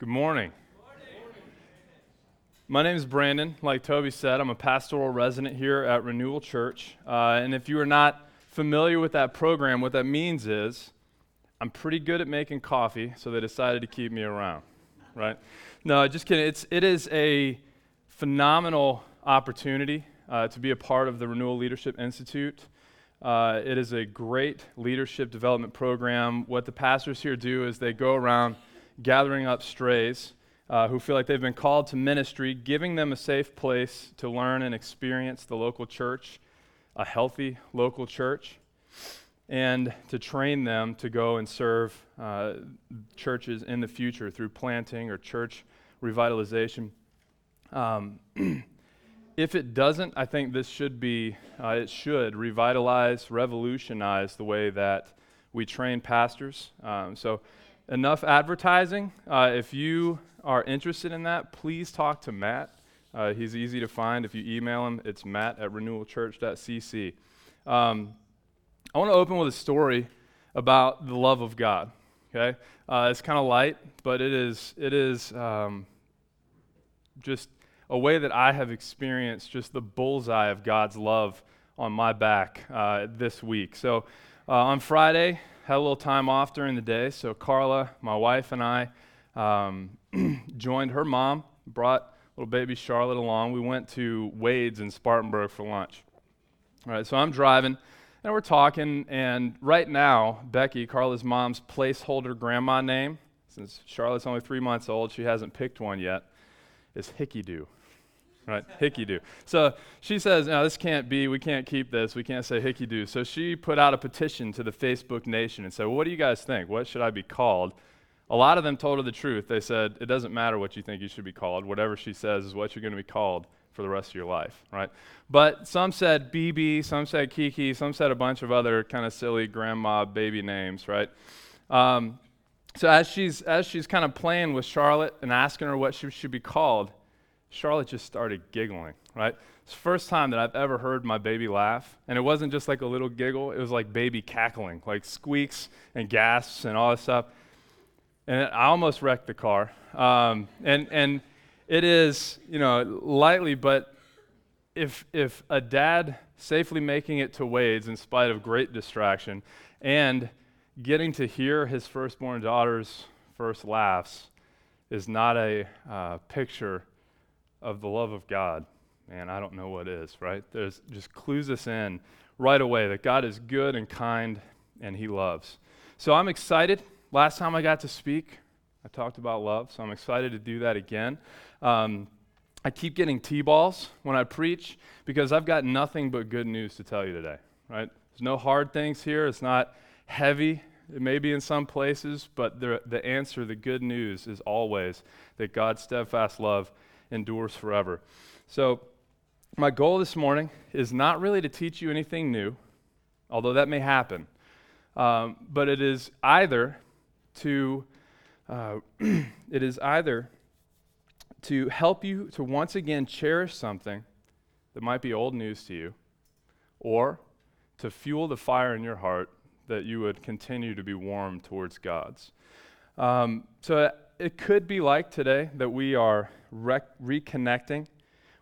Good morning. My name is Brandon. Like Toby said, I'm a pastoral resident here at Renewal Church. Uh, and if you are not familiar with that program, what that means is I'm pretty good at making coffee, so they decided to keep me around, right? No, just kidding. It's, it is a phenomenal opportunity uh, to be a part of the Renewal Leadership Institute. Uh, it is a great leadership development program. What the pastors here do is they go around gathering up strays uh, who feel like they've been called to ministry, giving them a safe place to learn and experience the local church, a healthy local church, and to train them to go and serve uh, churches in the future through planting or church revitalization. Um, if it doesn't, I think this should be, uh, it should revitalize, revolutionize the way that we train pastors. Um, so, enough advertising. Uh, if you are interested in that, please talk to Matt. Uh, he's easy to find. If you email him, it's matt at renewalchurch.cc. Um, I want to open with a story about the love of God. Okay, uh, it's kind of light, but it is it is um, just a way that I have experienced just the bullseye of God's love on my back uh, this week. So uh, on Friday, had a little time off during the day. So Carla, my wife, and I um, joined her mom, brought little baby Charlotte along. We went to Wade's in Spartanburg for lunch. All right, so I'm driving and we're talking, and right now, Becky, Carla's mom's placeholder grandma name, since Charlotte's only three months old, she hasn't picked one yet, is Hickey Doo right? Hickey do. So she says, no, this can't be, we can't keep this, we can't say hickey do. So she put out a petition to the Facebook Nation and said, well, what do you guys think? What should I be called? A lot of them told her the truth. They said, it doesn't matter what you think you should be called. Whatever she says is what you're going to be called for the rest of your life, right? But some said BB, some said Kiki, some said a bunch of other kind of silly grandma baby names, right? Um, so as she's as she's kind of playing with Charlotte and asking her what she should be called, Charlotte just started giggling, right? It's the first time that I've ever heard my baby laugh. And it wasn't just like a little giggle, it was like baby cackling, like squeaks and gasps and all this stuff. And I almost wrecked the car. Um, and, and it is, you know, lightly, but if, if a dad safely making it to Wade's in spite of great distraction and getting to hear his firstborn daughter's first laughs is not a uh, picture of the love of God, man, I don't know what is, right? There's just clues us in right away that God is good and kind and He loves. So I'm excited. Last time I got to speak, I talked about love, so I'm excited to do that again. Um, I keep getting T balls when I preach because I've got nothing but good news to tell you today, right? There's no hard things here. It's not heavy. It may be in some places, but the, the answer, the good news, is always that God's steadfast love endures forever. So, my goal this morning is not really to teach you anything new, although that may happen, um, but it is either to uh, it is either to help you to once again cherish something that might be old news to you, or to fuel the fire in your heart that you would continue to be warm towards God's. Um, so it could be like today that we are rec- reconnecting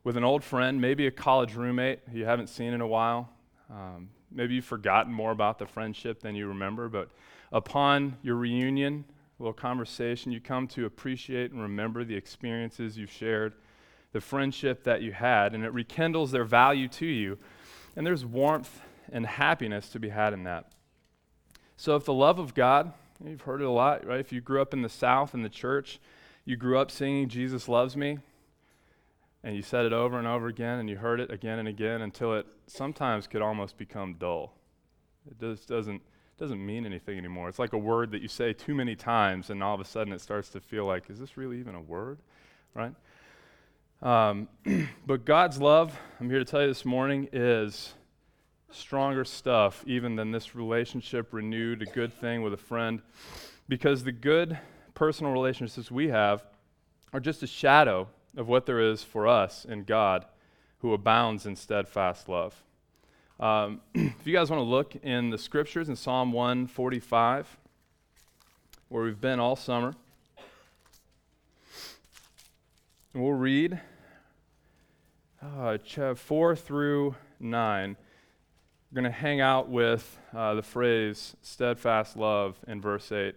with an old friend, maybe a college roommate you haven't seen in a while. Um, maybe you've forgotten more about the friendship than you remember, but upon your reunion, a little conversation, you come to appreciate and remember the experiences you've shared, the friendship that you had, and it rekindles their value to you. And there's warmth and happiness to be had in that. So, if the love of God, You've heard it a lot, right? If you grew up in the South in the church, you grew up singing Jesus Loves Me, and you said it over and over again, and you heard it again and again until it sometimes could almost become dull. It just doesn't, doesn't mean anything anymore. It's like a word that you say too many times, and all of a sudden it starts to feel like, is this really even a word? Right? Um, but God's love, I'm here to tell you this morning, is stronger stuff even than this relationship renewed, a good thing with a friend, because the good personal relationships we have are just a shadow of what there is for us in God who abounds in steadfast love. Um, if you guys want to look in the scriptures in Psalm 145, where we've been all summer, And we'll read uh, 4 through 9. We're going to hang out with uh, the phrase steadfast love in verse 8.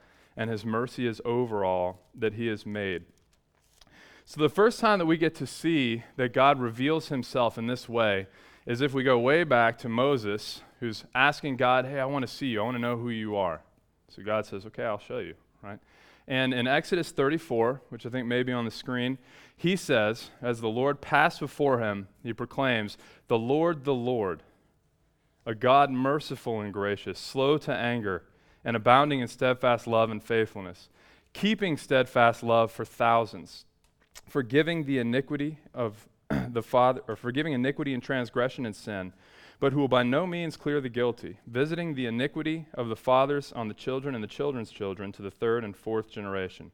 and his mercy is over all that he has made. So, the first time that we get to see that God reveals himself in this way is if we go way back to Moses, who's asking God, Hey, I want to see you. I want to know who you are. So, God says, Okay, I'll show you, right? And in Exodus 34, which I think may be on the screen, he says, As the Lord passed before him, he proclaims, The Lord, the Lord, a God merciful and gracious, slow to anger, and abounding in steadfast love and faithfulness, keeping steadfast love for thousands, forgiving the iniquity of the father, or forgiving iniquity and transgression and sin but who will by no means clear the guilty, visiting the iniquity of the fathers on the children and the children's children to the third and fourth generation.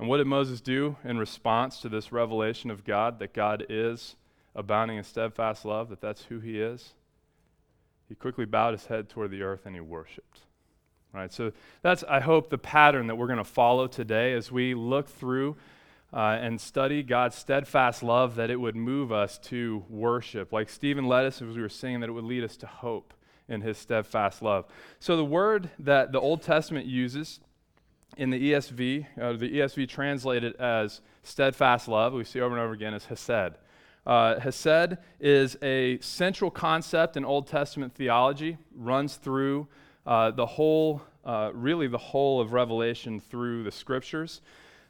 And what did Moses do in response to this revelation of God, that God is abounding in steadfast love, that that's who he is? He quickly bowed his head toward the earth and he worshiped. Right? So that's, I hope, the pattern that we're going to follow today as we look through uh, and study God's steadfast love, that it would move us to worship. Like Stephen led us as we were singing, that it would lead us to hope in his steadfast love. So, the word that the Old Testament uses in the ESV, uh, the ESV translated as steadfast love, we see over and over again, is hesed. Uh, hesed is a central concept in Old Testament theology, runs through uh, the whole, uh, really the whole of Revelation through the scriptures.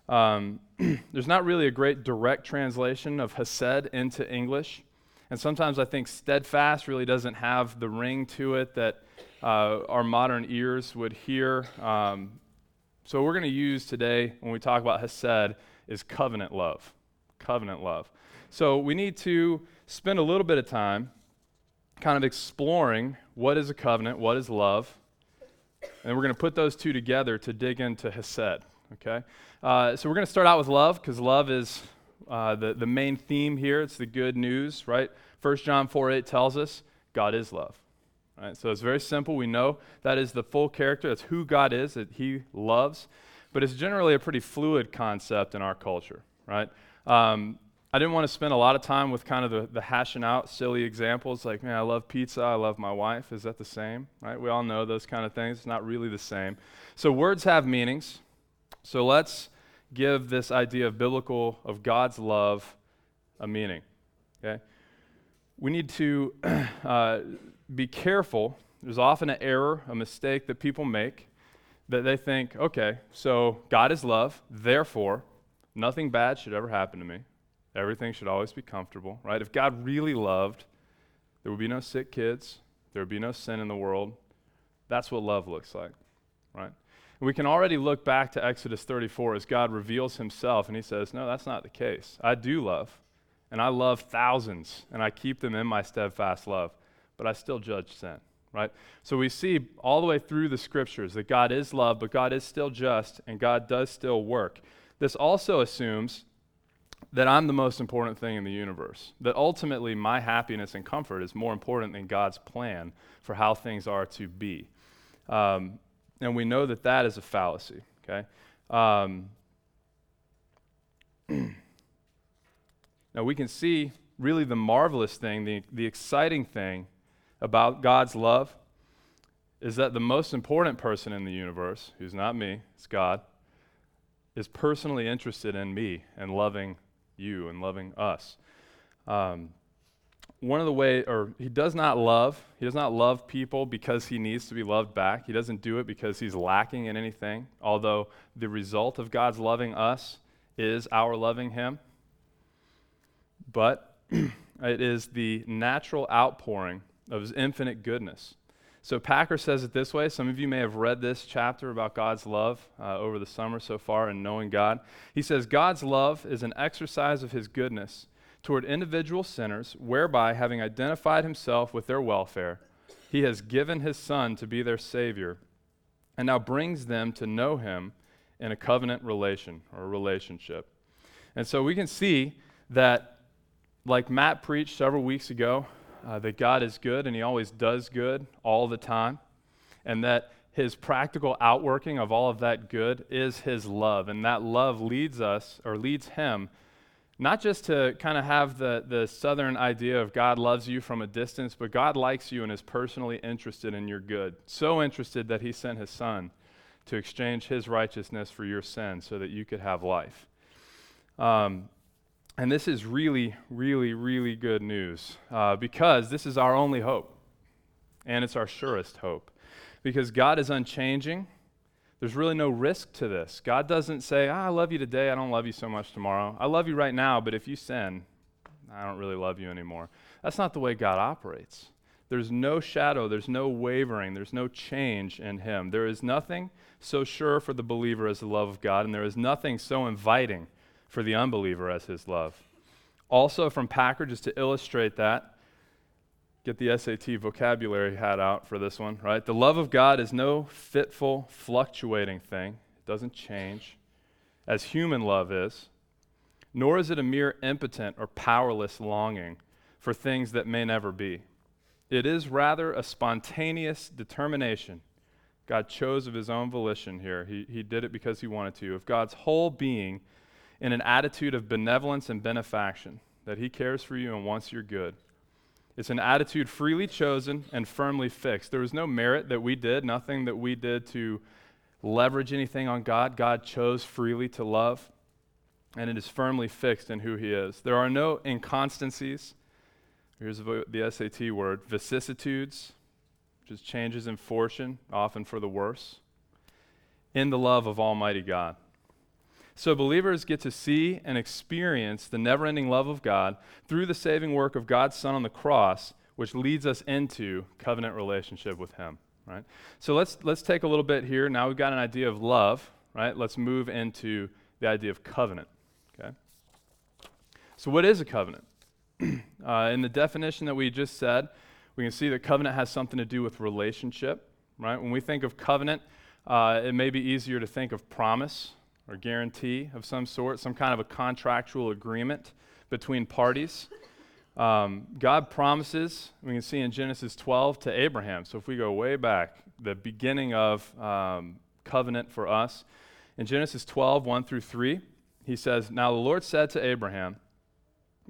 Um, there's not really a great direct translation of Hesed into English. And sometimes I think steadfast really doesn't have the ring to it that uh, our modern ears would hear. Um, so, we're going to use today, when we talk about Hesed, is covenant love. Covenant love. So, we need to spend a little bit of time kind of exploring what is a covenant, what is love, and we're going to put those two together to dig into Hesed. Okay? Uh, so we're going to start out with love because love is uh, the, the main theme here. It's the good news, right? 1 John 4 8 tells us God is love. Right? So it's very simple. We know that is the full character. That's who God is, that He loves. But it's generally a pretty fluid concept in our culture, right? Um, I didn't want to spend a lot of time with kind of the, the hashing out silly examples like, man, I love pizza, I love my wife. Is that the same? Right? We all know those kind of things. It's not really the same. So words have meanings, so let's give this idea of biblical, of God's love, a meaning. Okay? We need to uh, be careful. There's often an error, a mistake that people make that they think, okay, so God is love, therefore, nothing bad should ever happen to me. Everything should always be comfortable, right? If God really loved, there would be no sick kids, there would be no sin in the world. That's what love looks like, right? We can already look back to Exodus 34 as God reveals himself and he says, No, that's not the case. I do love, and I love thousands, and I keep them in my steadfast love, but I still judge sin, right? So we see all the way through the scriptures that God is love, but God is still just, and God does still work. This also assumes that I'm the most important thing in the universe, that ultimately my happiness and comfort is more important than God's plan for how things are to be. Um, and we know that that is a fallacy, okay? Um, now we can see really the marvelous thing, the, the exciting thing about God's love is that the most important person in the universe, who's not me, it's God, is personally interested in me and loving you and loving us. Um, one of the way, or he does not love, he does not love people because he needs to be loved back. He doesn't do it because he's lacking in anything, although the result of God's loving us is our loving him. But it is the natural outpouring of his infinite goodness. So Packer says it this way. Some of you may have read this chapter about God's love uh, over the summer so far and knowing God. He says, God's love is an exercise of his goodness toward individual sinners, whereby, having identified himself with their welfare, he has given his Son to be their Savior, and now brings them to know him in a covenant relation or relationship. And so we can see that, like Matt preached several weeks ago, uh, that God is good and he always does good all the time, and that his practical outworking of all of that good is his love. And that love leads us, or leads him, not just to kind of have the, the southern idea of God loves you from a distance, but God likes you and is personally interested in your good. So interested that he sent his son to exchange his righteousness for your sin so that you could have life. Um, and this is really, really, really good news uh, because this is our only hope, and it's our surest hope because God is unchanging. There's really no risk to this. God doesn't say, ah, I love you today, I don't love you so much tomorrow. I love you right now, but if you sin, I don't really love you anymore. That's not the way God operates. There's no shadow, there's no wavering, there's no change in Him. There is nothing so sure for the believer as the love of God, and there is nothing so inviting for the unbeliever as His love. Also, from Packer, just to illustrate that, get the SAT vocabulary hat out for this one, right? The love of God is no fitful, fluctuating thing, it doesn't change, as human love is, nor is it a mere impotent or powerless longing for things that may never be. It is rather a spontaneous determination. God chose of his own volition here. He, he did it because he wanted to. Of God's whole being in an attitude of benevolence and benefaction, that he cares for you and wants your good. It's an attitude freely chosen and firmly fixed. There was no merit that we did, nothing that we did to leverage anything on God. God chose freely to love, and it is firmly fixed in who He is. There are no inconstancies. Here's the SAT word vicissitudes, which is changes in fortune, often for the worse, in the love of Almighty God. So believers get to see and experience the never ending love of God through the saving work of God's Son on the cross, which leads us into covenant relationship with Him. Right? So let's, let's take a little bit here. Now we've got an idea of love, right? Let's move into the idea of covenant. Okay? So, what is a covenant? uh, in the definition that we just said, we can see that covenant has something to do with relationship, right? When we think of covenant, uh, it may be easier to think of promise, or guarantee of some sort, some kind of a contractual agreement between parties. Um, God promises, we can see in Genesis 12 to Abraham. So if we go way back, the beginning of um, covenant for us, in Genesis 12, 1 through 3, he says, Now the Lord said to Abraham,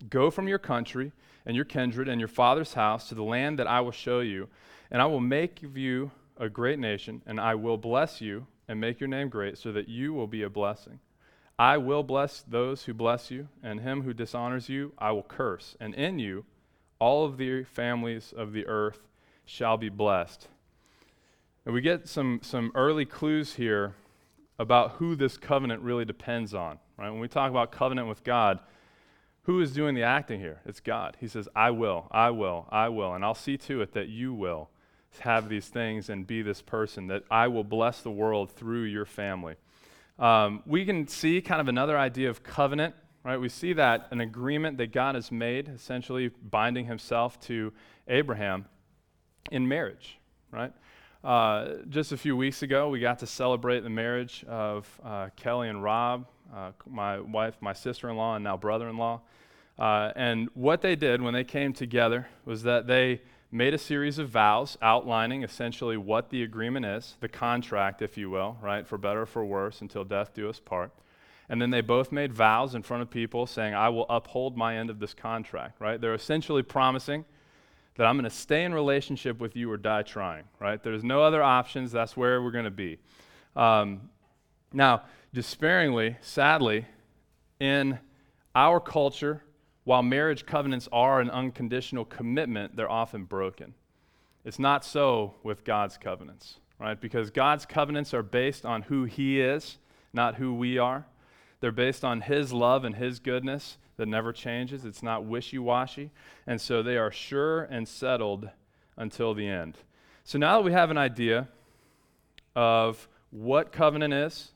Go from your country and your kindred and your father's house to the land that I will show you, and I will make of you a great nation, and I will bless you and make your name great so that you will be a blessing. I will bless those who bless you, and him who dishonors you I will curse. And in you all of the families of the earth shall be blessed. And we get some, some early clues here about who this covenant really depends on. Right? When we talk about covenant with God, who is doing the acting here? It's God. He says, I will, I will, I will, and I'll see to it that you will have these things and be this person, that I will bless the world through your family. Um, we can see kind of another idea of covenant, right? We see that an agreement that God has made, essentially binding himself to Abraham in marriage, right? Uh, just a few weeks ago, we got to celebrate the marriage of uh, Kelly and Rob, uh, my wife, my sister in law, and now brother in law. Uh, and what they did when they came together was that they made a series of vows outlining essentially what the agreement is, the contract, if you will, right, for better or for worse, until death do us part. And then they both made vows in front of people saying, I will uphold my end of this contract, right? They're essentially promising that I'm going to stay in relationship with you or die trying, right? There's no other options. That's where we're going to be. Um, now, despairingly, sadly, in our culture, while marriage covenants are an unconditional commitment, they're often broken. It's not so with God's covenants, right? Because God's covenants are based on who He is, not who we are. They're based on His love and His goodness that never changes. It's not wishy washy. And so they are sure and settled until the end. So now that we have an idea of what covenant is,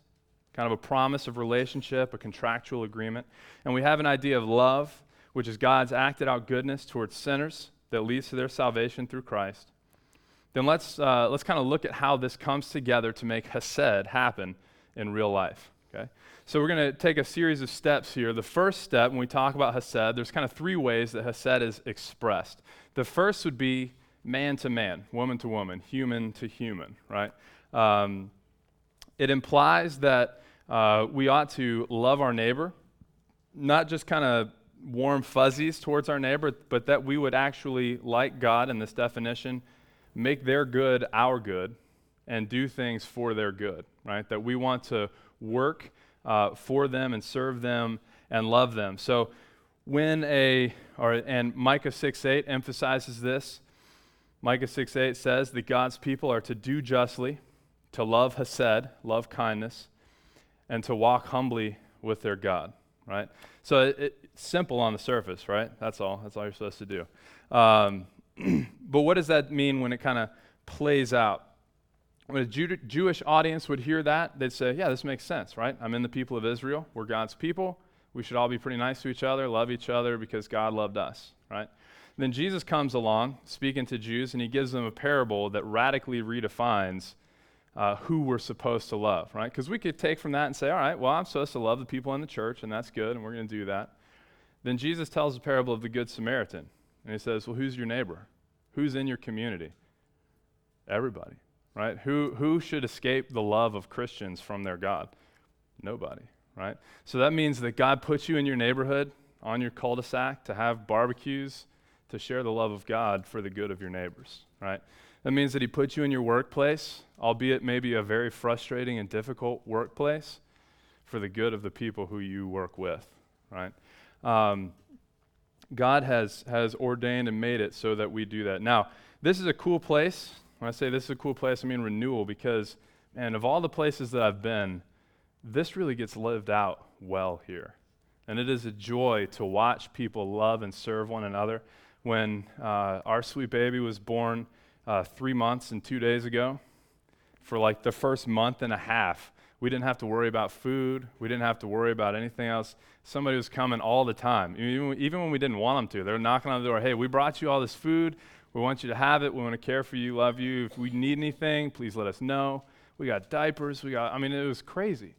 kind of a promise of relationship, a contractual agreement, and we have an idea of love, which is God's acted out goodness towards sinners that leads to their salvation through Christ, then let's, uh, let's kind of look at how this comes together to make Hesed happen in real life. Okay? So we're going to take a series of steps here. The first step, when we talk about Hesed, there's kind of three ways that Hesed is expressed. The first would be man to man, woman to woman, human to human, right? Um, it implies that uh, we ought to love our neighbor, not just kind of warm fuzzies towards our neighbor, but that we would actually, like God in this definition, make their good our good and do things for their good, right? That we want to work uh, for them and serve them and love them. So when a, or, and Micah 6 8 emphasizes this. Micah 6 8 says that God's people are to do justly, to love Hesed, love kindness, and to walk humbly with their God, right? So it, simple on the surface, right? That's all. That's all you're supposed to do. Um, but what does that mean when it kind of plays out? When a Jew- Jewish audience would hear that, they'd say, Yeah, this makes sense, right? I'm in the people of Israel. We're God's people. We should all be pretty nice to each other, love each other because God loved us, right? Then Jesus comes along, speaking to Jews, and he gives them a parable that radically redefines uh, who we're supposed to love, right? Because we could take from that and say, all right, well, I'm supposed to love the people in the church, and that's good, and we're going to do that. Then Jesus tells the parable of the Good Samaritan, and he says, well, who's your neighbor? Who's in your community? Everybody right? Who, who should escape the love of Christians from their God? Nobody, right? So that means that God puts you in your neighborhood, on your cul de sac, to have barbecues, to share the love of God for the good of your neighbors, right? That means that He puts you in your workplace, albeit maybe a very frustrating and difficult workplace, for the good of the people who you work with, right? Um, God has, has ordained and made it so that we do that. Now, this is a cool place when I say this is a cool place, I mean renewal because, man, of all the places that I've been, this really gets lived out well here. And it is a joy to watch people love and serve one another. When uh, our sweet baby was born uh, three months and two days ago, for like the first month and a half, we didn't have to worry about food. We didn't have to worry about anything else. Somebody was coming all the time, even, when we didn't want them to. They were knocking on the door. Hey, we brought you all this food. We want you to have it. We want to care for you, love you. If we need anything, please let us know. We got diapers. We got, I mean, it was crazy.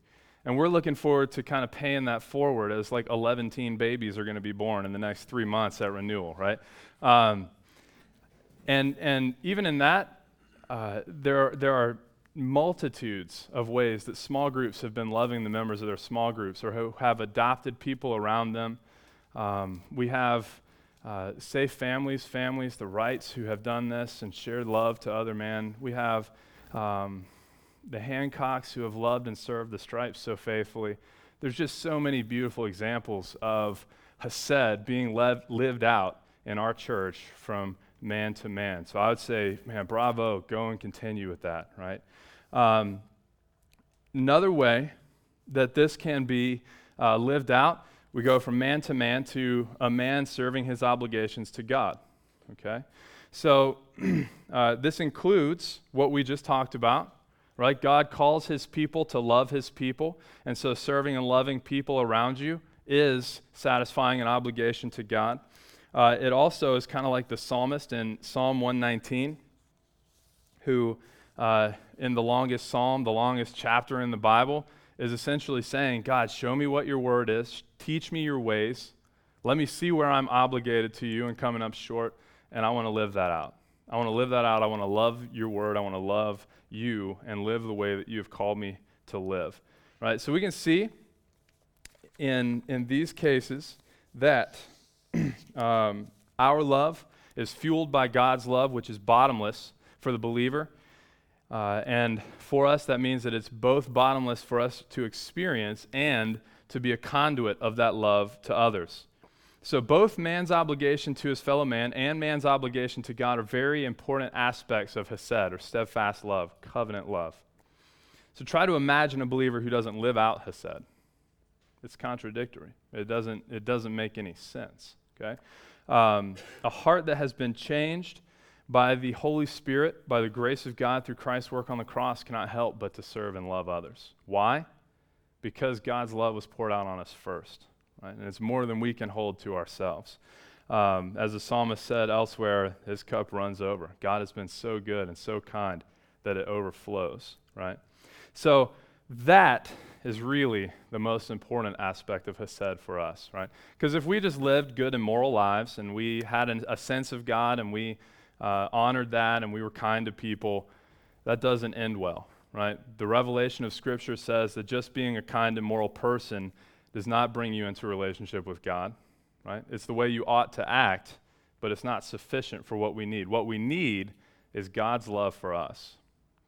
And we're looking forward to kind of paying that forward as like 11 teen babies are going to be born in the next three months at renewal, right? Um, and, and even in that, uh, there, there are multitudes of ways that small groups have been loving the members of their small groups or who have adopted people around them. Um, we have uh, Safe Families, families, the Wrights who have done this and shared love to other men. We have um, the Hancocks who have loved and served the stripes so faithfully. There's just so many beautiful examples of Hesed being lev- lived out in our church from man to man. So I would say, man, bravo, go and continue with that, right? Um, another way that this can be uh, lived out we go from man to man to a man serving his obligations to God. Okay? So uh, this includes what we just talked about, right? God calls his people to love his people. And so serving and loving people around you is satisfying an obligation to God. Uh, it also is kind of like the psalmist in Psalm 119, who, uh, in the longest psalm, the longest chapter in the Bible, is essentially saying, God, show me what your word is, teach me your ways, let me see where I'm obligated to you and coming up short, and I want to live that out. I want to live that out. I want to love your word. I want to love you and live the way that you have called me to live. Right? So we can see in, in these cases that um, our love is fueled by God's love, which is bottomless for the believer. Uh, and for us, that means that it's both bottomless for us to experience and to be a conduit of that love to others. So, both man's obligation to his fellow man and man's obligation to God are very important aspects of Hesed, or steadfast love, covenant love. So, try to imagine a believer who doesn't live out Hesed. It's contradictory, it doesn't, it doesn't make any sense. Okay? Um, a heart that has been changed by the Holy Spirit, by the grace of God through Christ's work on the cross, cannot help but to serve and love others. Why? Because God's love was poured out on us first. right? And it's more than we can hold to ourselves. Um, as the psalmist said elsewhere, his cup runs over. God has been so good and so kind that it overflows, right? So that is really the most important aspect of Hesed for us, right? Because if we just lived good and moral lives and we had an, a sense of God and we uh, honored that and we were kind to people, that doesn't end well, right? The revelation of Scripture says that just being a kind and moral person does not bring you into a relationship with God, right? It's the way you ought to act, but it's not sufficient for what we need. What we need is God's love for us,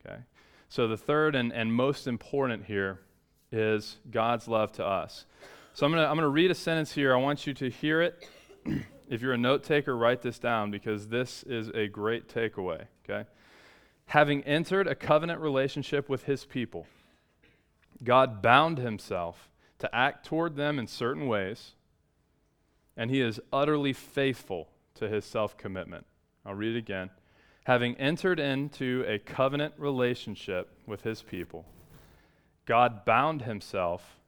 okay? So the third and, and most important here is God's love to us. So I'm going to I'm going to read a sentence here. I want you to hear it. if you're a note taker, write this down because this is a great takeaway, okay? Having entered a covenant relationship with his people, God bound himself to act toward them in certain ways, and he is utterly faithful to his self commitment. I'll read it again. Having entered into a covenant relationship with his people, God bound himself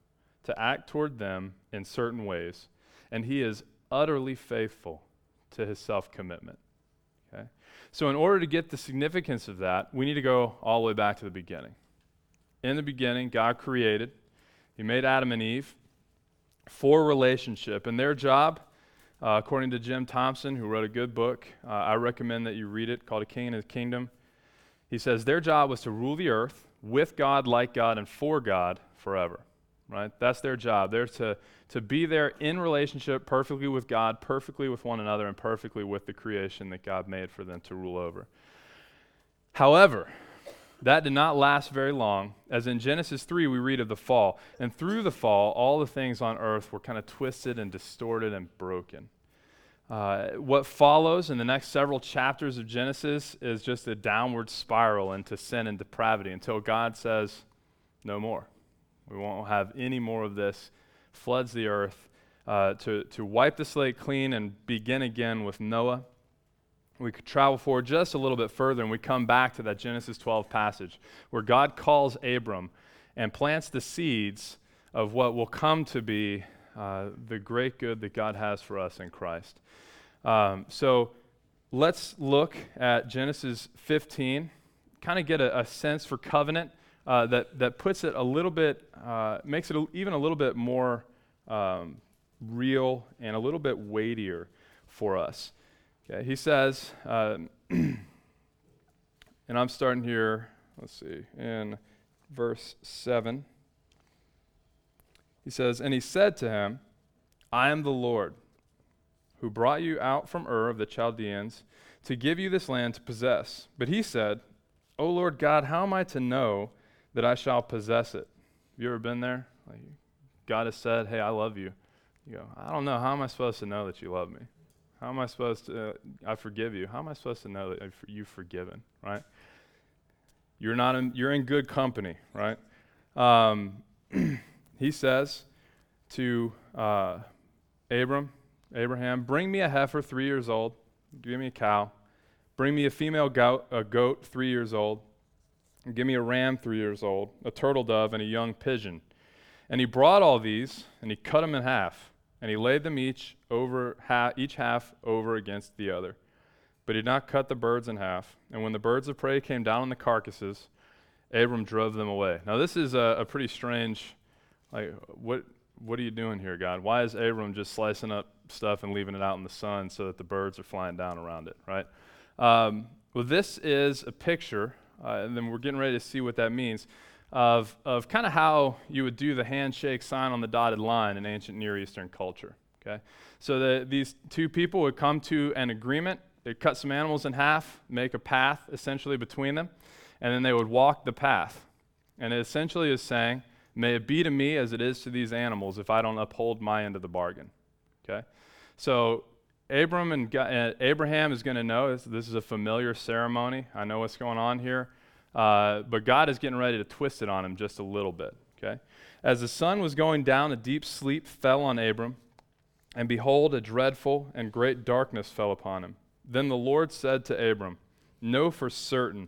to act toward them in certain ways, and he is utterly faithful to his self commitment. Okay? So, in order to get the significance of that, we need to go all the way back to the beginning. In the beginning, God created, He made Adam and Eve for relationship, and their job, uh, according to Jim Thompson, who wrote a good book, uh, I recommend that you read it called A King and His Kingdom. He says their job was to rule the earth with God, like God, and for God forever. Right? That's their job. They're to, to be there in relationship perfectly with God, perfectly with one another, and perfectly with the creation that God made for them to rule over. However, that did not last very long, as in Genesis 3 we read of the fall. And through the fall, all the things on earth were kind of twisted and distorted and broken. Uh, what follows in the next several chapters of Genesis is just a downward spiral into sin and depravity until God says, No more. We won't have any more of this. Floods the earth uh, to, to wipe the slate clean and begin again with Noah. We could travel forward just a little bit further and we come back to that Genesis 12 passage where God calls Abram and plants the seeds of what will come to be uh, the great good that God has for us in Christ. Um, so let's look at Genesis 15, kind of get a, a, sense for covenant uh, that, that puts it a little bit, uh, makes it even a little bit more um, real and a little bit weightier for us. Okay, he says, uh, and I'm starting here, let's see, in verse 7. He says, And he said to him, I am the Lord who brought you out from Ur of the Chaldeans to give you this land to possess. But he said, O Lord God, how am I to know that I shall possess it? Have you ever been there? Like God has said, Hey, I love you. You go, I don't know. How am I supposed to know that you love me? How am I supposed to, uh, I forgive you? How am I supposed to know that you've forgiven, right? You're not in, you're in good company, right? Um, he says to uh, Abram, Abraham, bring me a heifer three years old, give me a cow, bring me a female goat, a goat three years old, give me a ram three years old, a turtle dove, and a young pigeon. And he brought all these, and he cut them in half, and he laid them each over ha- each half over against the other. But he did not cut the birds in half. And when the birds of prey came down on the carcasses, Abram drove them away. Now this is a, a pretty strange like, what, what are you doing here, God? Why is Abram just slicing up stuff and leaving it out in the sun so that the birds are flying down around it, right? Um, well, this is a picture, uh, and then we're getting ready to see what that means, of, of kind of how you would do the handshake sign on the dotted line in ancient Near Eastern culture, okay? So the, these two people would come to an agreement. They'd cut some animals in half, make a path essentially between them, and then they would walk the path. And it essentially is saying, May it be to me as it is to these animals if I don't uphold my end of the bargain. Okay? So Abram and God, uh, Abraham is going to know this, this, is a familiar ceremony. I know what's going on here. Uh, but God is getting ready to twist it on him just a little bit. Okay? As the sun was going down, a deep sleep fell on Abram, and behold, a dreadful and great darkness fell upon him. Then the Lord said to Abram, Know for certain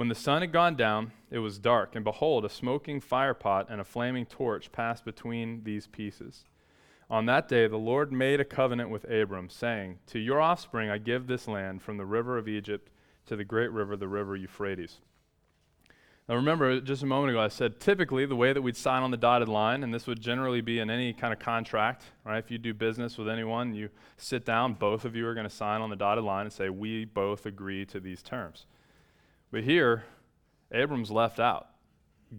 When the sun had gone down, it was dark, and behold, a smoking firepot and a flaming torch passed between these pieces. On that day, the Lord made a covenant with Abram, saying, To your offspring I give this land from the river of Egypt to the great river, the river Euphrates. Now, remember, just a moment ago, I said typically the way that we'd sign on the dotted line, and this would generally be in any kind of contract, right? If you do business with anyone, you sit down, both of you are going to sign on the dotted line and say, We both agree to these terms. But here, Abram's left out.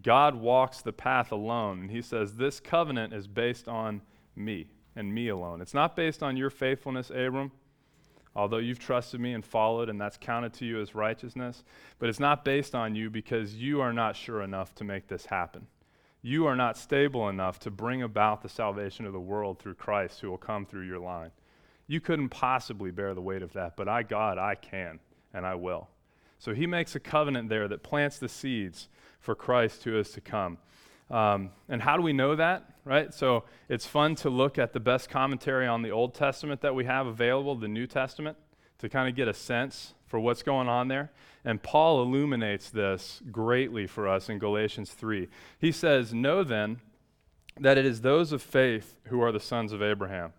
God walks the path alone, and he says, This covenant is based on me and me alone. It's not based on your faithfulness, Abram, although you've trusted me and followed, and that's counted to you as righteousness. But it's not based on you because you are not sure enough to make this happen. You are not stable enough to bring about the salvation of the world through Christ who will come through your line. You couldn't possibly bear the weight of that, but I, God, I can, and I will. So he makes a covenant there that plants the seeds for Christ who is to come. Um, and how do we know that? Right? So it's fun to look at the best commentary on the Old Testament that we have available, the New Testament, to kind of get a sense for what's going on there. And Paul illuminates this greatly for us in Galatians 3. He says, Know then that it is those of faith who are the sons of Abraham.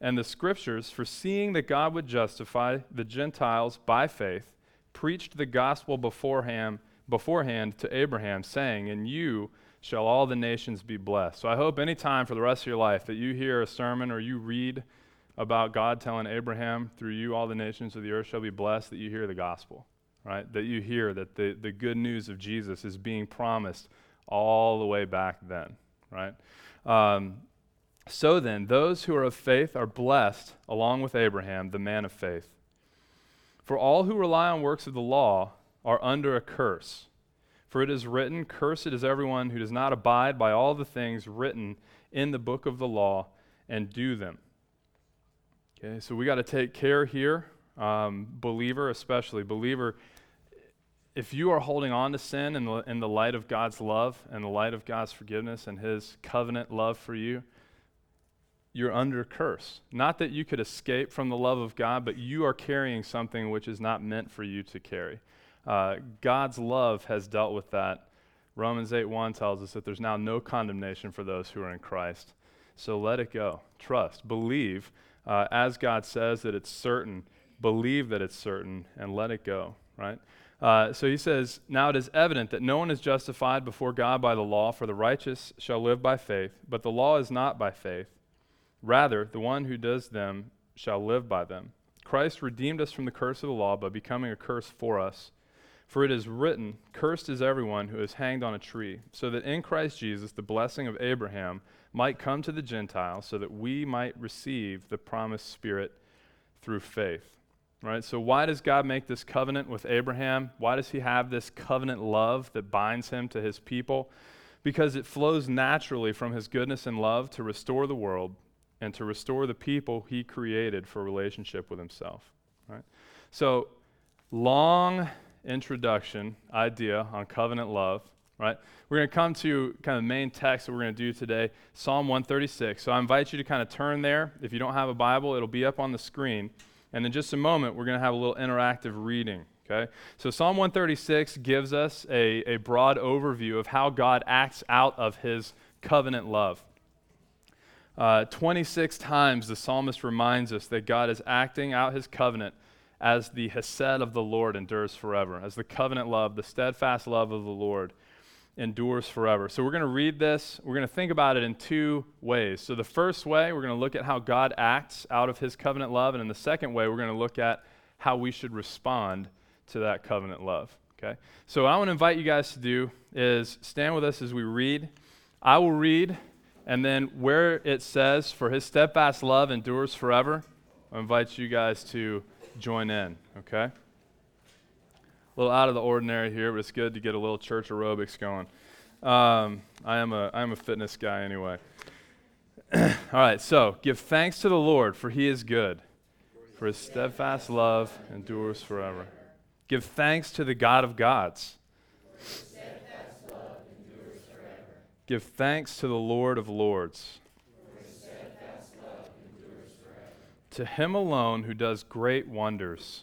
And the scriptures, foreseeing that God would justify the Gentiles by faith, preached the gospel beforehand, beforehand to Abraham, saying, In you shall all the nations be blessed. So I hope anytime for the rest of your life that you hear a sermon or you read about God telling Abraham, through you all the nations of the earth shall be blessed, that you hear the gospel, right? That you hear that the, the good news of Jesus is being promised all the way back then, right? Um, so then, those who are of faith are blessed along with Abraham, the man of faith. For all who rely on works of the law are under a curse. For it is written, Cursed is everyone who does not abide by all the things written in the book of the law and do them. Okay, so we got to take care here, um, believer especially. Believer, if you are holding on to sin in the, in the light of God's love and the light of God's forgiveness and His covenant love for you, you're under curse. Not that you could escape from the love of God, but you are carrying something which is not meant for you to carry. Uh, God's love has dealt with that. Romans 8 1 tells us that there's now no condemnation for those who are in Christ. So let it go. Trust. Believe, uh, as God says that it's certain. Believe that it's certain and let it go, right? Uh, so he says, Now it is evident that no one is justified before God by the law, for the righteous shall live by faith. But the law is not by faith. Rather, the one who does them shall live by them. Christ redeemed us from the curse of the law by becoming a curse for us. For it is written, Cursed is everyone who is hanged on a tree, so that in Christ Jesus the blessing of Abraham might come to the Gentiles, so that we might receive the promised Spirit through faith. Right? So, why does God make this covenant with Abraham? Why does he have this covenant love that binds him to his people? Because it flows naturally from his goodness and love to restore the world and to restore the people he created for relationship with himself. Right? So, long introduction idea on covenant love, right? We're going to come to kind of the main text that we're going to do today, Psalm 136. So I invite you to kind of turn there. If you don't have a Bible, it'll be up on the screen. And in just a moment, we're going to have a little interactive reading. Okay? So Psalm 136 gives us a, a broad overview of how God acts out of his covenant love. Uh, 26 times the psalmist reminds us that God is acting out his covenant as the Hesed of the Lord endures forever, as the covenant love, the steadfast love of the Lord endures forever. So we're going to read this. We're going to think about it in two ways. So the first way, we're going to look at how God acts out of his covenant love. And in the second way, we're going to look at how we should respond to that covenant love. Okay? So what I want to invite you guys to do is stand with us as we read. I will read, and then where it says, For his steadfast love endures forever, I invite you guys to join in, okay? A little out of the ordinary here, but it's good to get a little church aerobics going. Um, I am a I am a fitness guy anyway. All right, so give thanks to the Lord, for He is good. for his steadfast love endures forever. Give thanks to the God of gods. Give thanks to the Lord of lords. To him alone who does great wonders.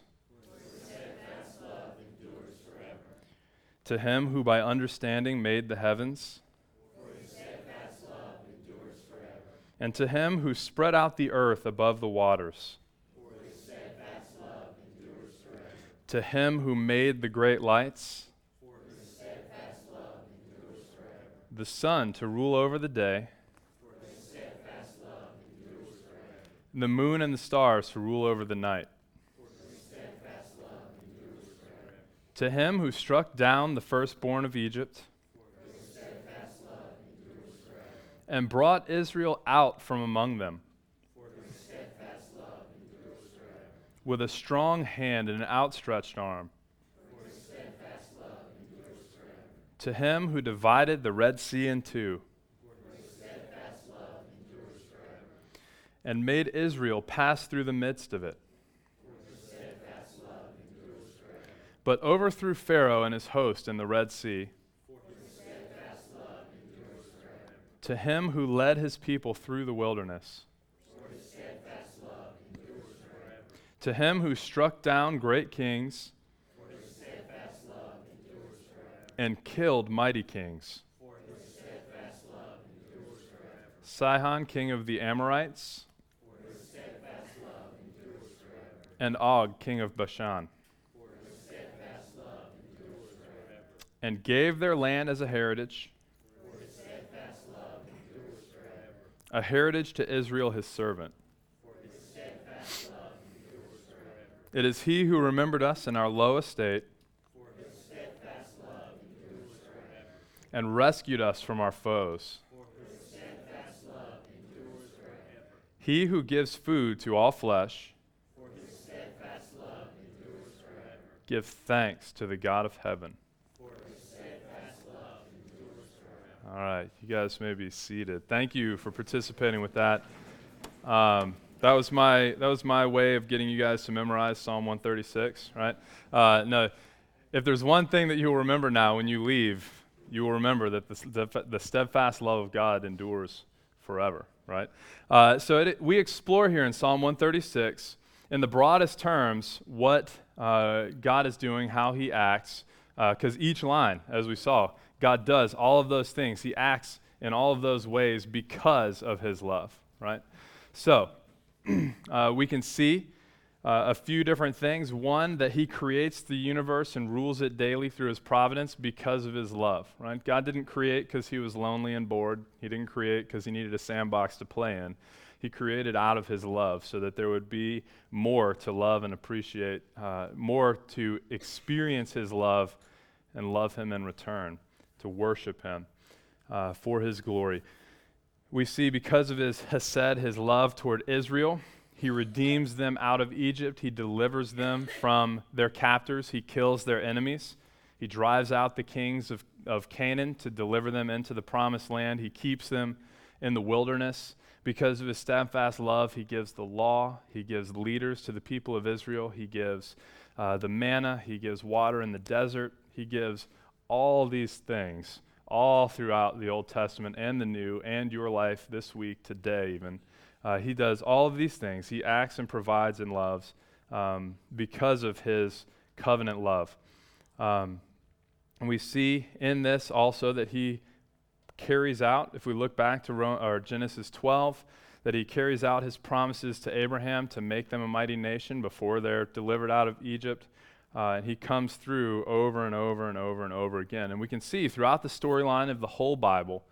To him who by understanding made the heavens. And to him who spread out the earth above the waters to him who made the great lights, the sun to rule over the day, the moon and the stars to rule over the night. To him who struck down the firstborn of Egypt and brought Israel out from among them with a strong hand and an outstretched arm. To him who divided the Red Sea in two and made Israel pass through the midst of it. But overthrew Pharaoh and his host in the Red Sea. To him who led his people through the wilderness To him who struck down great kings and killed mighty kings. Sihon, king of the Amorites, and Og, king of Bashan, and gave their land as a heritage, a heritage to Israel his servant. It is He who remembered us in our low estate and rescued us from our foes. He who gives food to all flesh. Give thanks to the God of heaven. All right, you guys may be seated. Thank you for participating with that. Um, that was my that was my way of getting you guys to memorize Psalm 136, right? Uh, no, if there's one thing that you'll remember now when you leave, you will remember that the, the steadfast love of God endures forever, right? Uh, so it, we explore here in Psalm 136, in the broadest terms, what uh, God is doing, how He acts, because uh, each line, as we saw, God does all of those things. He acts in all of those ways because of His love, right? So uh, we can see uh, a few different things. One, that he creates the universe and rules it daily through his providence because of his love, right? God didn't create because he was lonely and bored. He didn't create because he needed a sandbox to play in. He created out of his love so that there would be more to love and appreciate, uh, more to experience his love and love him in return, to worship him uh, for his glory we see because of his hesed, his love toward Israel, he redeems them out of Egypt. He delivers them from their captors. He kills their enemies. He drives out the kings of, of Canaan to deliver them into the promised land. He keeps them in the wilderness. Because of his steadfast love, he gives the law. He gives leaders to the people of Israel. He gives uh, the manna. He gives water in the desert. He gives all these things all throughout the Old Testament and the New, and your life this week, today, even. Uh, he does all of these things. He acts and provides and loves um, because of his covenant love. Um, and we see in this also that he carries out, if we look back to or Genesis 12, that he carries out his promises to Abraham to make them a mighty nation before they're delivered out of Egypt. Uh, and he comes through over and over and over and over again. And we can see throughout the storyline of the whole Bible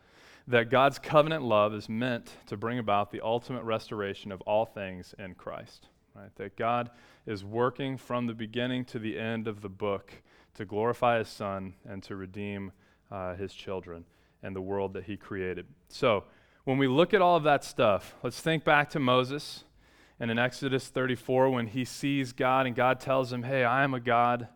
that God's covenant love is meant to bring about the ultimate restoration of all things in Christ. Right? That God is working from the beginning to the end of the book to glorify his Son and to redeem uh, his children and the world that he created. So, when we look at all of that stuff, let's think back to Moses and in Exodus 34, when he sees God and God tells him, Hey, I am a God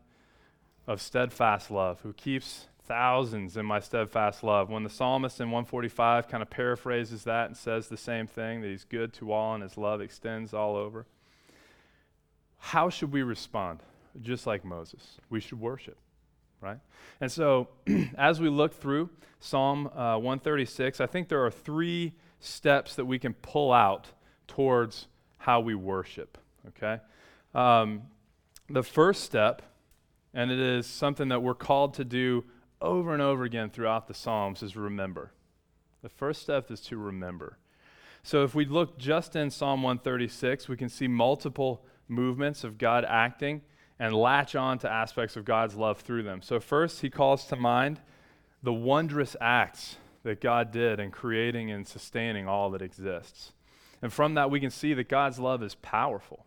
of steadfast love who keeps thousands in my steadfast love. When the psalmist in 145 kind of paraphrases that and says the same thing, that he's good to all and his love extends all over. how should we respond? Just like Moses, we should worship, right? And so, as we look through Psalm uh, 136, I think there are three steps that we can pull out towards how we worship, okay? Um, the first step, and it is something that we're called to do over and over again throughout the Psalms, is remember. The first step is to remember. So if we look just in Psalm 136, we can see multiple movements of God acting and latch on to aspects of God's love through them. So, first, he calls to mind the wondrous acts that God did in creating and sustaining all that exists. And from that, we can see that God's love is powerful,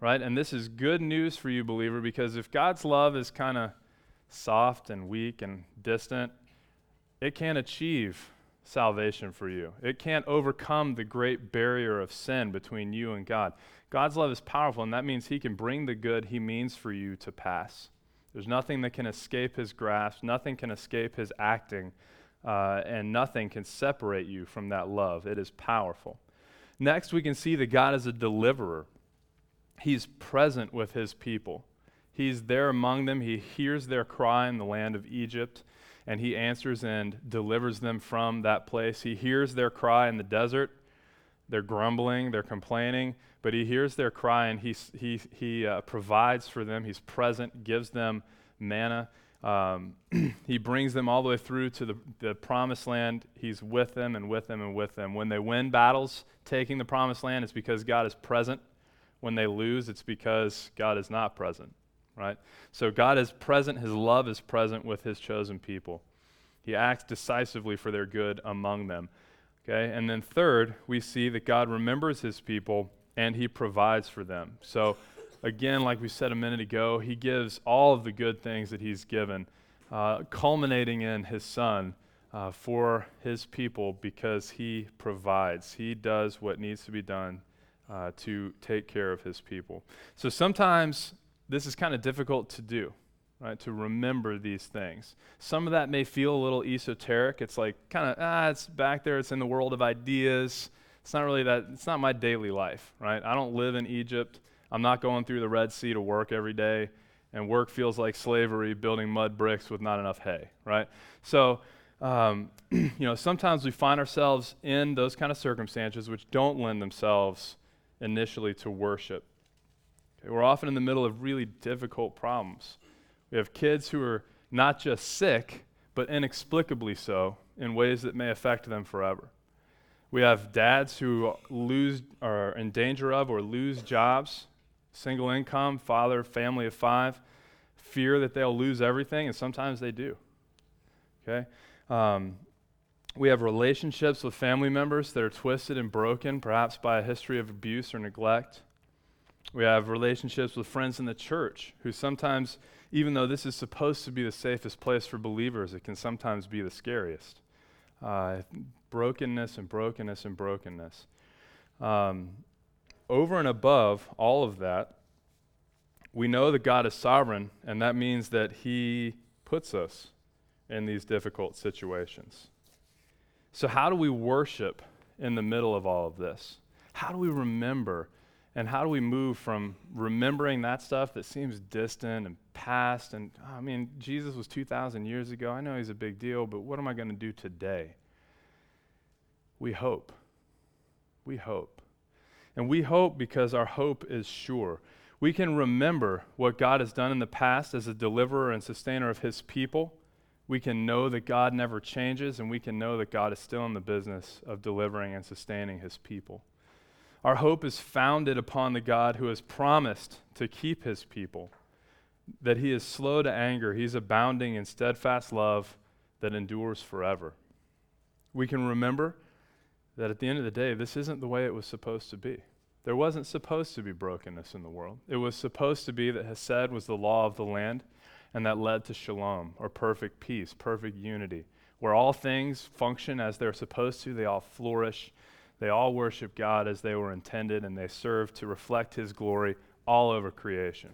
right? And this is good news for you, believer, because if God's love is kind of soft and weak and distant, it can't achieve salvation for you. It can't overcome the great barrier of sin between you and God. God's love is powerful, and that means He can bring the good He means for you to pass. There's nothing that can escape His grasp, nothing can escape His acting, uh, and nothing can separate you from that love. It is powerful. Next, we can see that God is a deliverer. He's present with His people. He's there among them. He hears their cry in the land of Egypt, and He answers and delivers them from that place. He hears their cry in the desert. They're grumbling, they're complaining, but he hears their cry and he, he, he uh, provides for them. He's present, gives them manna. Um, he brings them all the way through to the, the promised land. He's with them and with them and with them. When they win battles taking the promised land, it's because God is present. When they lose, it's because God is not present, right? So God is present. His love is present with his chosen people. He acts decisively for their good among them. Okay? And then third, we see that God remembers his people and he provides for them. So, again, like we said a minute ago, he gives all of the good things that he's given, uh, culminating in his son uh, for his people because he provides. He does what needs to be done uh, to take care of his people. So sometimes this is kind of difficult to do. Right, to remember these things. Some of that may feel a little esoteric. It's like kind of, ah, it's back there, it's in the world of ideas. It's not really that, it's not my daily life, right? I don't live in Egypt. I'm not going through the Red Sea to work every day, and work feels like slavery, building mud bricks with not enough hay, right? So, um, you know, sometimes we find ourselves in those kind of circumstances which don't lend themselves initially to worship. Okay, we're often in the middle of really difficult problems. We have kids who are not just sick, but inexplicably so in ways that may affect them forever. We have dads who lose are in danger of or lose jobs, single income, father, family of five, fear that they'll lose everything, and sometimes they do. Okay? Um, we have relationships with family members that are twisted and broken, perhaps by a history of abuse or neglect. We have relationships with friends in the church who sometimes, even though this is supposed to be the safest place for believers, it can sometimes be the scariest. Uh, brokenness and brokenness and brokenness. Um, over and above all of that, we know that God is sovereign, and that means that He puts us in these difficult situations. So, how do we worship in the middle of all of this? How do we remember? And how do we move from remembering that stuff that seems distant and past? And I mean, Jesus was 2,000 years ago. I know he's a big deal, but what am I going to do today? we hope. We hope. And we hope because our hope is sure. We can remember what God has done in the past as a deliverer and sustainer of his people. We can know that God never changes, and we can know that God is still in the business of delivering and sustaining his people. Our hope is founded upon the God who has promised to keep his people, that he is slow to anger, he's abounding in steadfast love that endures forever. We can remember that at the end of the day, this isn't the way it was supposed to be. There wasn't supposed to be brokenness in the world. It was supposed to be that Hesed was the law of the land, and that led to shalom, or perfect peace, perfect unity, where all things function as they're supposed to, they all flourish, they all worship God as they were intended, and they serve to reflect His glory all over creation.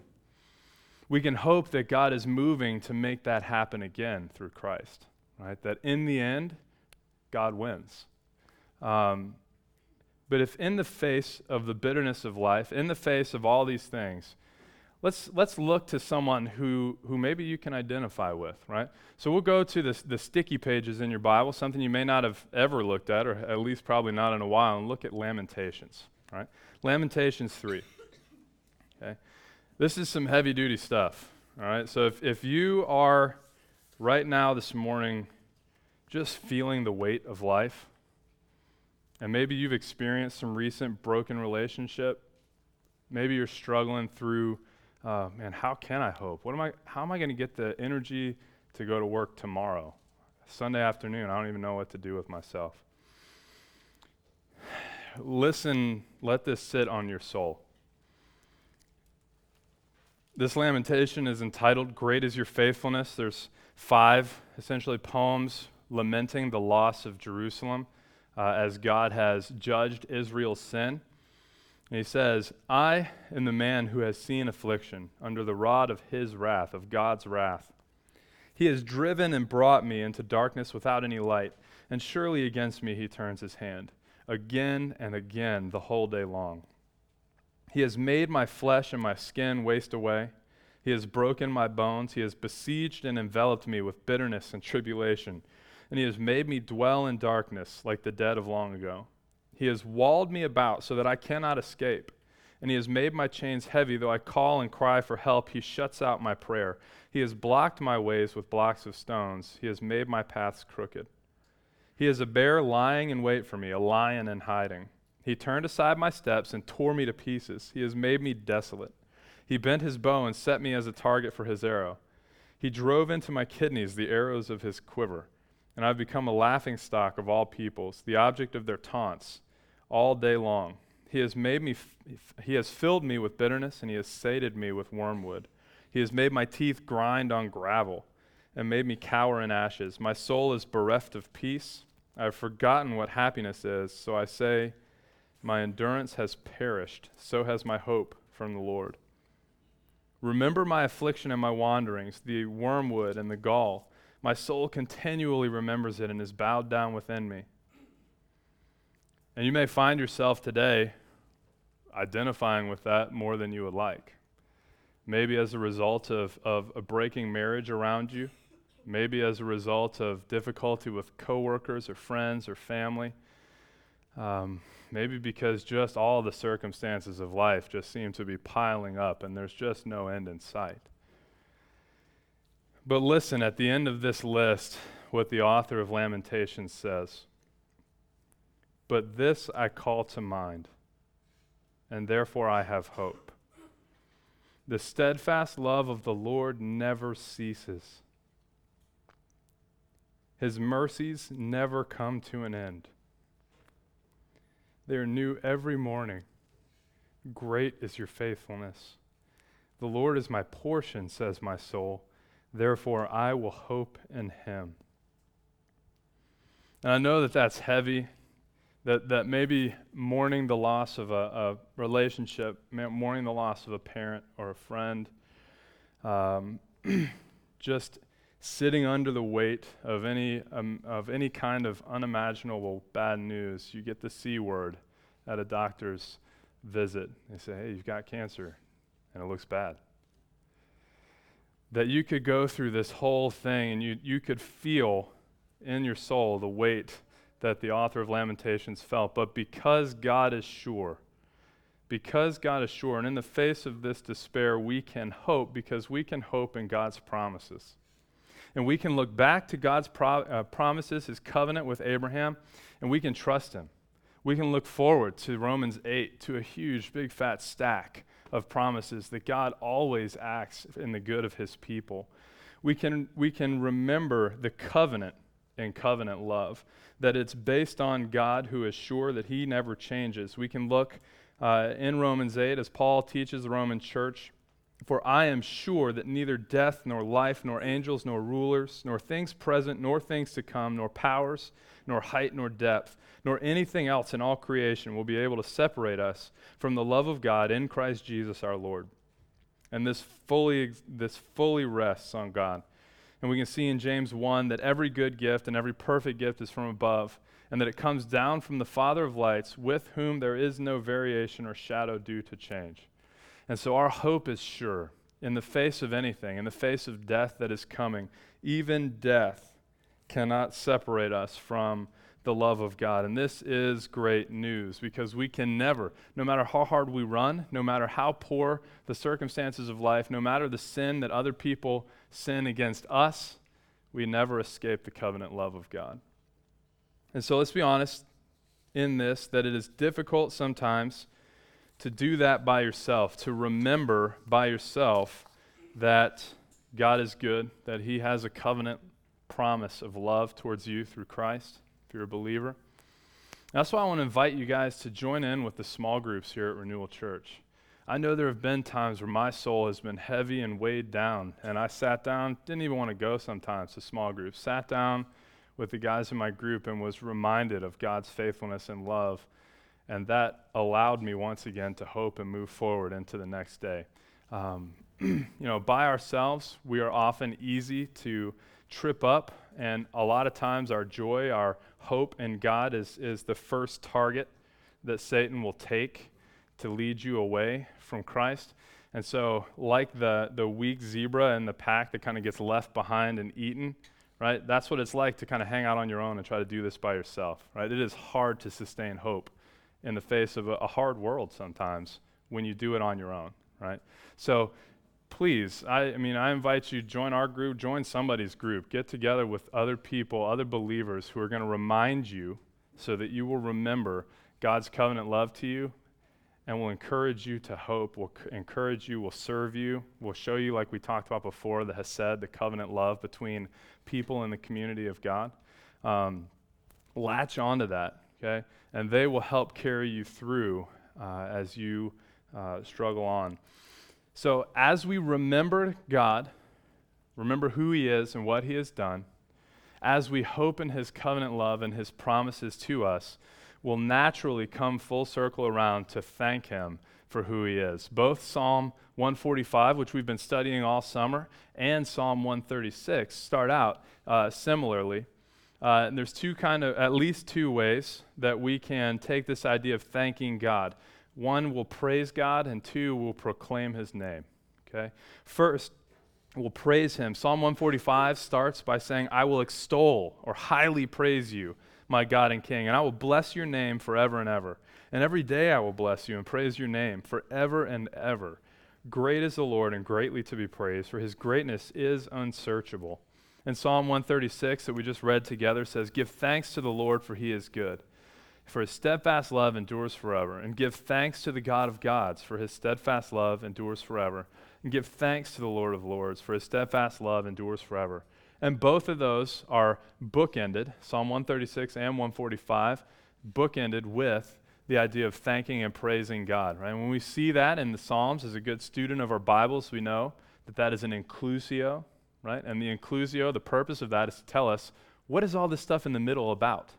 We can hope that God is moving to make that happen again through Christ, right? That in the end, God wins. Um, But if in the face of the bitterness of life, in the face of all these things, let's, let's look to someone who, who maybe you can identify with, right? So we'll go to the, the sticky pages in your Bible, something you may not have ever looked at, or at least probably not in a while, and look at Lamentations, right? Lamentations 3. Okay? This is some heavy duty stuff, all right? So if, if you are right now this morning just feeling the weight of life, and maybe you've experienced some recent broken relationship. Maybe you're struggling through, uh, man, how can I hope? What am I, how am I going to get the energy to go to work tomorrow? Sunday afternoon, I don't even know what to do with myself. Listen, let this sit on your soul. This lamentation is entitled Great is Your Faithfulness. There's five essentially poems lamenting the loss of Jerusalem uh, as God has judged Israel's sin. And he says, I am the man who has seen affliction under the rod of his wrath, of God's wrath. He has driven and brought me into darkness without any light, and surely against me he turns his hand, again and again the whole day long. He has made my flesh and my skin waste away. He has broken my bones. He has besieged and enveloped me with bitterness and tribulation and he has made me dwell in darkness like the dead of long ago. He has walled me about so that I cannot escape. And he has made my chains heavy. Though I call and cry for help, he shuts out my prayer. He has blocked my ways with blocks of stones. He has made my paths crooked. He is a bear lying in wait for me, a lion in hiding. He turned aside my steps and tore me to pieces. He has made me desolate. He bent his bow and set me as a target for his arrow. He drove into my kidneys the arrows of his quiver and I've become a laughing stock of all peoples, the object of their taunts all day long. He has made me f- he has filled me with bitterness and he has sated me with wormwood. He has made my teeth grind on gravel and made me cower in ashes. My soul is bereft of peace. I have forgotten what happiness is, so I say, my endurance has perished, so has my hope from the Lord. Remember my affliction and my wanderings, the wormwood and the gall my soul continually remembers it and is bowed down within me. And you may find yourself today identifying with that more than you would like. Maybe as a result of, of a breaking marriage around you, maybe as a result of difficulty with coworkers or friends or family. Um, maybe because just all the circumstances of life just seem to be piling up and there's just no end in sight. But listen, at the end of this list, what the author of Lamentations says But this I call to mind, and therefore I have hope. The steadfast love of the Lord never ceases. His mercies never come to an end. They are new every morning. Great is your faithfulness. The Lord is my portion, says my soul. Therefore, I will hope in him. And I know that that's heavy, that, that maybe mourning the loss of a, a relationship, mourning the loss of a parent or a friend, um, just sitting under the weight of any, um, of any kind of unimaginable bad news. You get the C word at a doctor's visit. They say, hey, you've got cancer, and it looks bad that you could go through this whole thing and you, you could feel in your soul the weight that the author of Lamentations felt. But because God is sure, because God is sure, and in the face of this despair, we can hope because we can hope in God's promises. And we can look back to God's pro- uh, promises, his covenant with Abraham, and we can trust him. We can look forward to Romans 8, to a huge, big, fat stack of promises that God always acts in the good of his people. We can, we can remember the covenant and covenant love, that it's based on God who is sure that he never changes. We can look uh, in Romans 8 as Paul teaches the Roman church For I am sure that neither death, nor life, nor angels, nor rulers, nor things present, nor things to come, nor powers, nor height, nor depth nor anything else in all creation will be able to separate us from the love of God in Christ Jesus our Lord. And this fully, this fully rests on God. And we can see in James 1 that every good gift and every perfect gift is from above and that it comes down from the Father of lights, with whom there is no variation or shadow due to change. And so our hope is sure in the face of anything, in the face of death that is coming. Even death cannot separate us from the love of God. And this is great news because we can never, no matter how hard we run, no matter how poor the circumstances of life, no matter the sin that other people sin against us, we never escape the covenant love of God. And so let's be honest in this that it is difficult sometimes to do that by yourself, to remember by yourself that God is good, that He has a covenant promise of love towards you through Christ, if you're a believer. That's why I want to invite you guys to join in with the small groups here at Renewal Church. I know there have been times where my soul has been heavy and weighed down, and I sat down, didn't even want to go sometimes to small groups, sat down with the guys in my group and was reminded of God's faithfulness and love. And that allowed me once again to hope and move forward into the next day. Um, you know, by ourselves, we are often easy to trip up, and a lot of times our joy, our hope in God is, is the first target that Satan will take to lead you away from Christ. And so, like the, the weak zebra in the pack that kind of gets left behind and eaten, right? That's what it's like to kind of hang out on your own and try to do this by yourself, right? It is hard to sustain hope in the face of a, a hard world sometimes when you do it on your own, right? So, please, I, I, mean, I invite you, join our group, join somebody's group, get together with other people, other believers who are going to remind you so that you will remember God's covenant love to you and will encourage you to hope, will encourage you, will serve you, will show you, like we talked about before, the Hesed, the covenant love between people in the community of God. Um, latch onto that, okay? And they will help carry you through uh, as you uh, struggle on. So, as we remember God, remember who He is and what He has done, as we hope in His covenant love and His promises to us, we'll naturally come full circle around to thank Him for who He is. Both Psalm 145, which we've been studying all summer, and Psalm 136 start out uh, similarly. Uh, and there's two kind of, at least two ways that we can take this idea of thanking God. One will praise God, and two will proclaim his name. Okay? First, we'll praise him. Psalm 145 starts by saying, I will extol or highly praise you, my God and King, and I will bless your name forever and ever. And every day I will bless you and praise your name forever and ever. Great is the Lord and greatly to be praised, for his greatness is unsearchable. And Psalm 136 that we just read together says, Give thanks to the Lord, for he is good for his steadfast love endures forever. And give thanks to the God of gods, for his steadfast love endures forever. And give thanks to the Lord of lords, for his steadfast love endures forever. And both of those are bookended, Psalm 136 and 145, bookended with the idea of thanking and praising God. Right? When we see that in the Psalms, as a good student of our Bibles, we know that that is an inclusio, right? And the inclusio, the purpose of that is to tell us what is all this stuff in the middle about?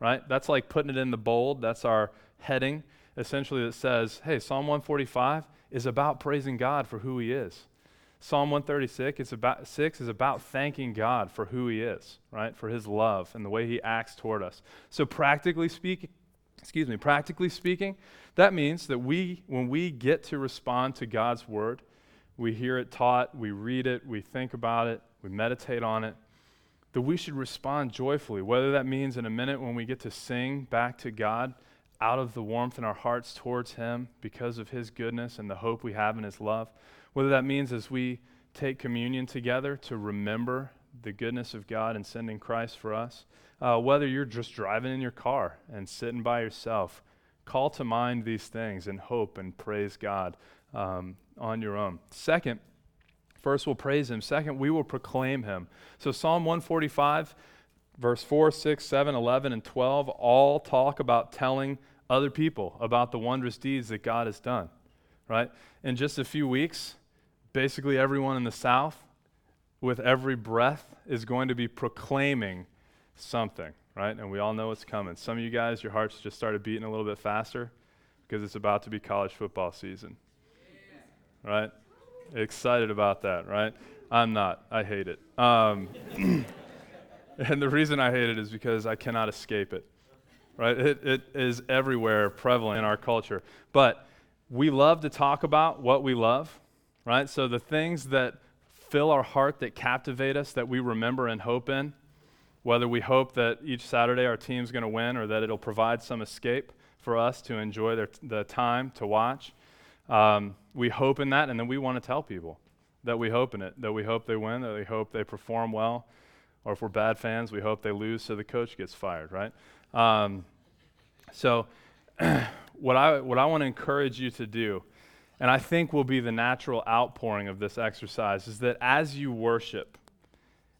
right? That's like putting it in the bold. That's our heading, essentially, that says, hey, Psalm 145 is about praising God for who He is. Psalm 136 is about, 6 is about thanking God for who He is, right? For His love and the way He acts toward us. So, practically speaking, excuse me, practically speaking, that means that we, when we get to respond to God's Word, we hear it taught, we read it, we think about it, we meditate on it, that we should respond joyfully, whether that means in a minute when we get to sing back to God out of the warmth in our hearts towards Him because of His goodness and the hope we have in His love, whether that means as we take communion together to remember the goodness of God and sending Christ for us, uh, whether you're just driving in your car and sitting by yourself, call to mind these things and hope and praise God um, on your own. Second, First, we'll praise him. Second, we will proclaim him. So, Psalm 145, verse 4, 6, 7, 11, and 12 all talk about telling other people about the wondrous deeds that God has done, right? In just a few weeks, basically everyone in the South, with every breath, is going to be proclaiming something, right? And we all know it's coming. Some of you guys, your hearts just started beating a little bit faster because it's about to be college football season, right? excited about that, right? I'm not. I hate it. Um, and the reason I hate it is because I cannot escape it. right? It, it is everywhere, prevalent in our culture. But we love to talk about what we love, right? So the things that fill our heart, that captivate us, that we remember and hope in, whether we hope that each Saturday our team's going to win or that it'll provide some escape for us to enjoy their, the time to watch. Um, we hope in that, and then we want to tell people that we hope in it, that we hope they win, that we hope they perform well, or if we're bad fans, we hope they lose so the coach gets fired, right? Um, so, what I, what I want to encourage you to do, and I think will be the natural outpouring of this exercise, is that as you worship,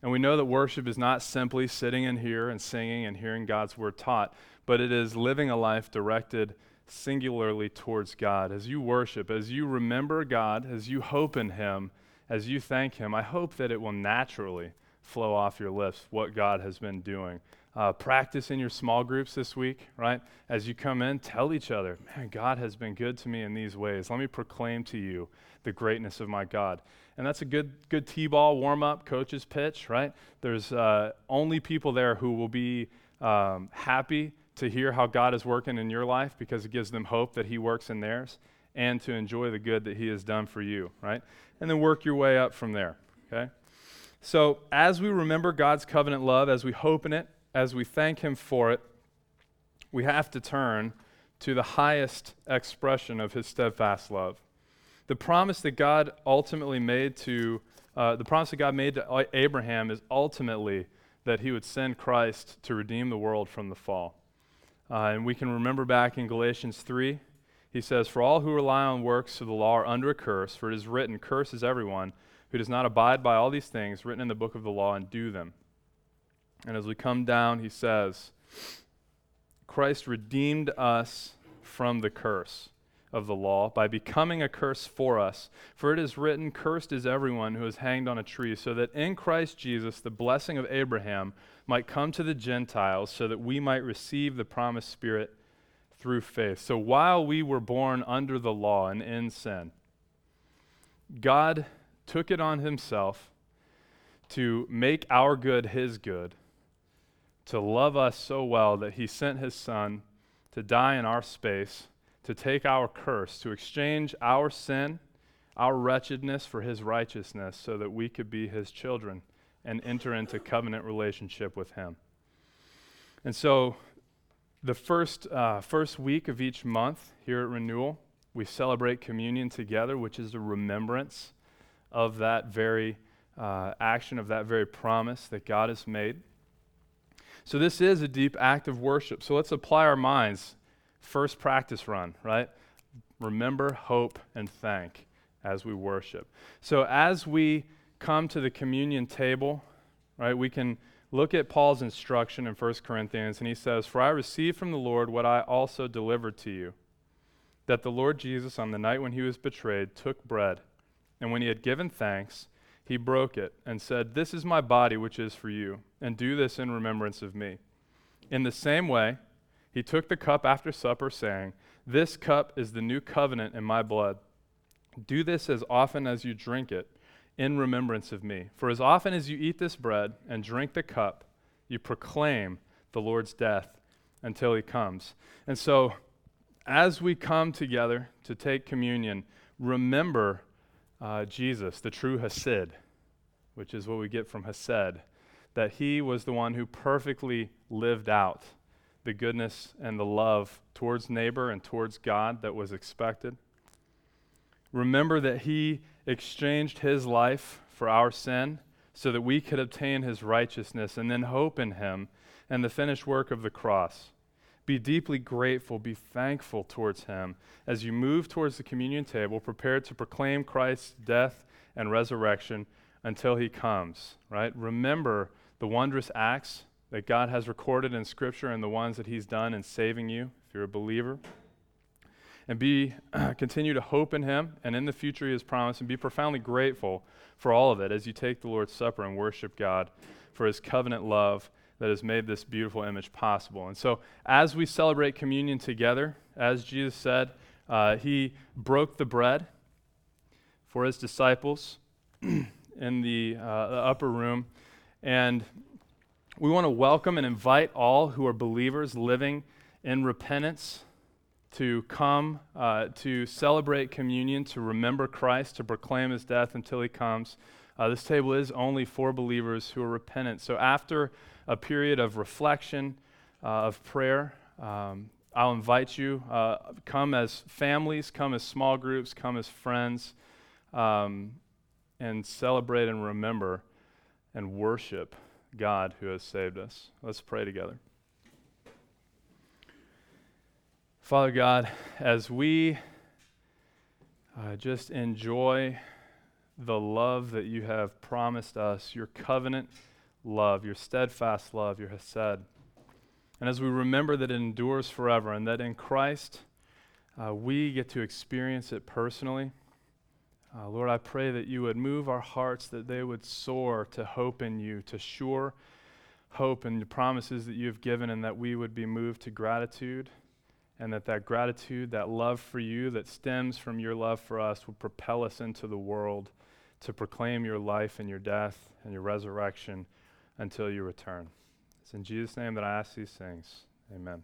and we know that worship is not simply sitting in here and singing and hearing God's word taught, but it is living a life directed singularly towards God. As you worship, as you remember God, as you hope in Him, as you thank Him, I hope that it will naturally flow off your lips what God has been doing. Uh, practice in your small groups this week, right? As you come in, tell each other, man, God has been good to me in these ways. Let me proclaim to you the greatness of my God. And that's a good, good T-ball warm-up, coach's pitch, right? There's uh, only people there who will be um, happy to hear how God is working in your life because it gives them hope that He works in theirs and to enjoy the good that He has done for you, right? And then work your way up from there, okay? So, as we remember God's covenant love, as we hope in it, as we thank Him for it, we have to turn to the highest expression of His steadfast love. The promise that God ultimately made to, uh, the promise that God made to Abraham is ultimately that He would send Christ to redeem the world from the fall. Uh, and we can remember back in Galatians 3, he says, For all who rely on works of the law are under a curse, for it is written, Curse is everyone who does not abide by all these things written in the book of the law and do them. And as we come down, he says, Christ redeemed us from the curse of the law by becoming a curse for us. For it is written, Cursed is everyone who is hanged on a tree, so that in Christ Jesus the blessing of Abraham might come to the Gentiles, so that we might receive the promised Spirit through faith. So while we were born under the law and in sin, God took it on himself to make our good his good, to love us so well that he sent his son to die in our space, to take our curse, to exchange our sin, our wretchedness for his righteousness, so that we could be his children and enter into covenant relationship with him. And so, the first, uh, first week of each month here at Renewal, we celebrate communion together, which is a remembrance of that very uh, action, of that very promise that God has made. So, this is a deep act of worship. So, let's apply our minds. First practice run, right? Remember, hope, and thank as we worship. So, as we come to the communion table, right, we can look at Paul's instruction in 1 Corinthians, and he says, For I received from the Lord what I also delivered to you that the Lord Jesus, on the night when he was betrayed, took bread. And when he had given thanks, he broke it and said, This is my body, which is for you, and do this in remembrance of me. In the same way, he took the cup after supper, saying, This cup is the new covenant in my blood. Do this as often as you drink it in remembrance of me. For as often as you eat this bread and drink the cup, you proclaim the Lord's death until he comes. And so, as we come together to take communion, remember uh, Jesus, the true Hasid, which is what we get from Hesed, that he was the one who perfectly lived out the goodness and the love towards neighbor and towards God that was expected. Remember that he exchanged his life for our sin so that we could obtain his righteousness and then hope in him and the finished work of the cross. Be deeply grateful, be thankful towards Him as you move towards the communion table, prepared to proclaim Christ's death and resurrection until He comes, right? Remember the wondrous acts that God has recorded in Scripture and the ones that He's done in saving you, if you're a believer. And be, continue to hope in Him and in the future He has promised, and be profoundly grateful for all of it as you take the Lord's Supper and worship God for His covenant love that has made this beautiful image possible. And so, as we celebrate communion together, as Jesus said, uh, he broke the bread for his disciples in the, uh, the upper room. And we want to welcome and invite all who are believers living in repentance to come uh, to celebrate communion, to remember Christ, to proclaim his death until he comes. Uh, this table is only for believers who are repentant. So after a period of reflection, uh, of prayer, um, I'll invite you. Uh, come as families, come as small groups, come as friends, um, and celebrate and remember and worship God who has saved us. Let's pray together. Father God, as we uh, just enjoy the love that you have promised us, your covenant love, your steadfast love, your hesed, and as we remember that it endures forever and that in Christ uh, we get to experience it personally, uh, Lord, I pray that you would move our hearts, that they would soar to hope in you, to sure hope in the promises that you have given, and that we would be moved to gratitude and that that gratitude, that love for you that stems from your love for us would propel us into the world to proclaim your life and your death and your resurrection until you return. It's in Jesus' name that I ask these things. Amen.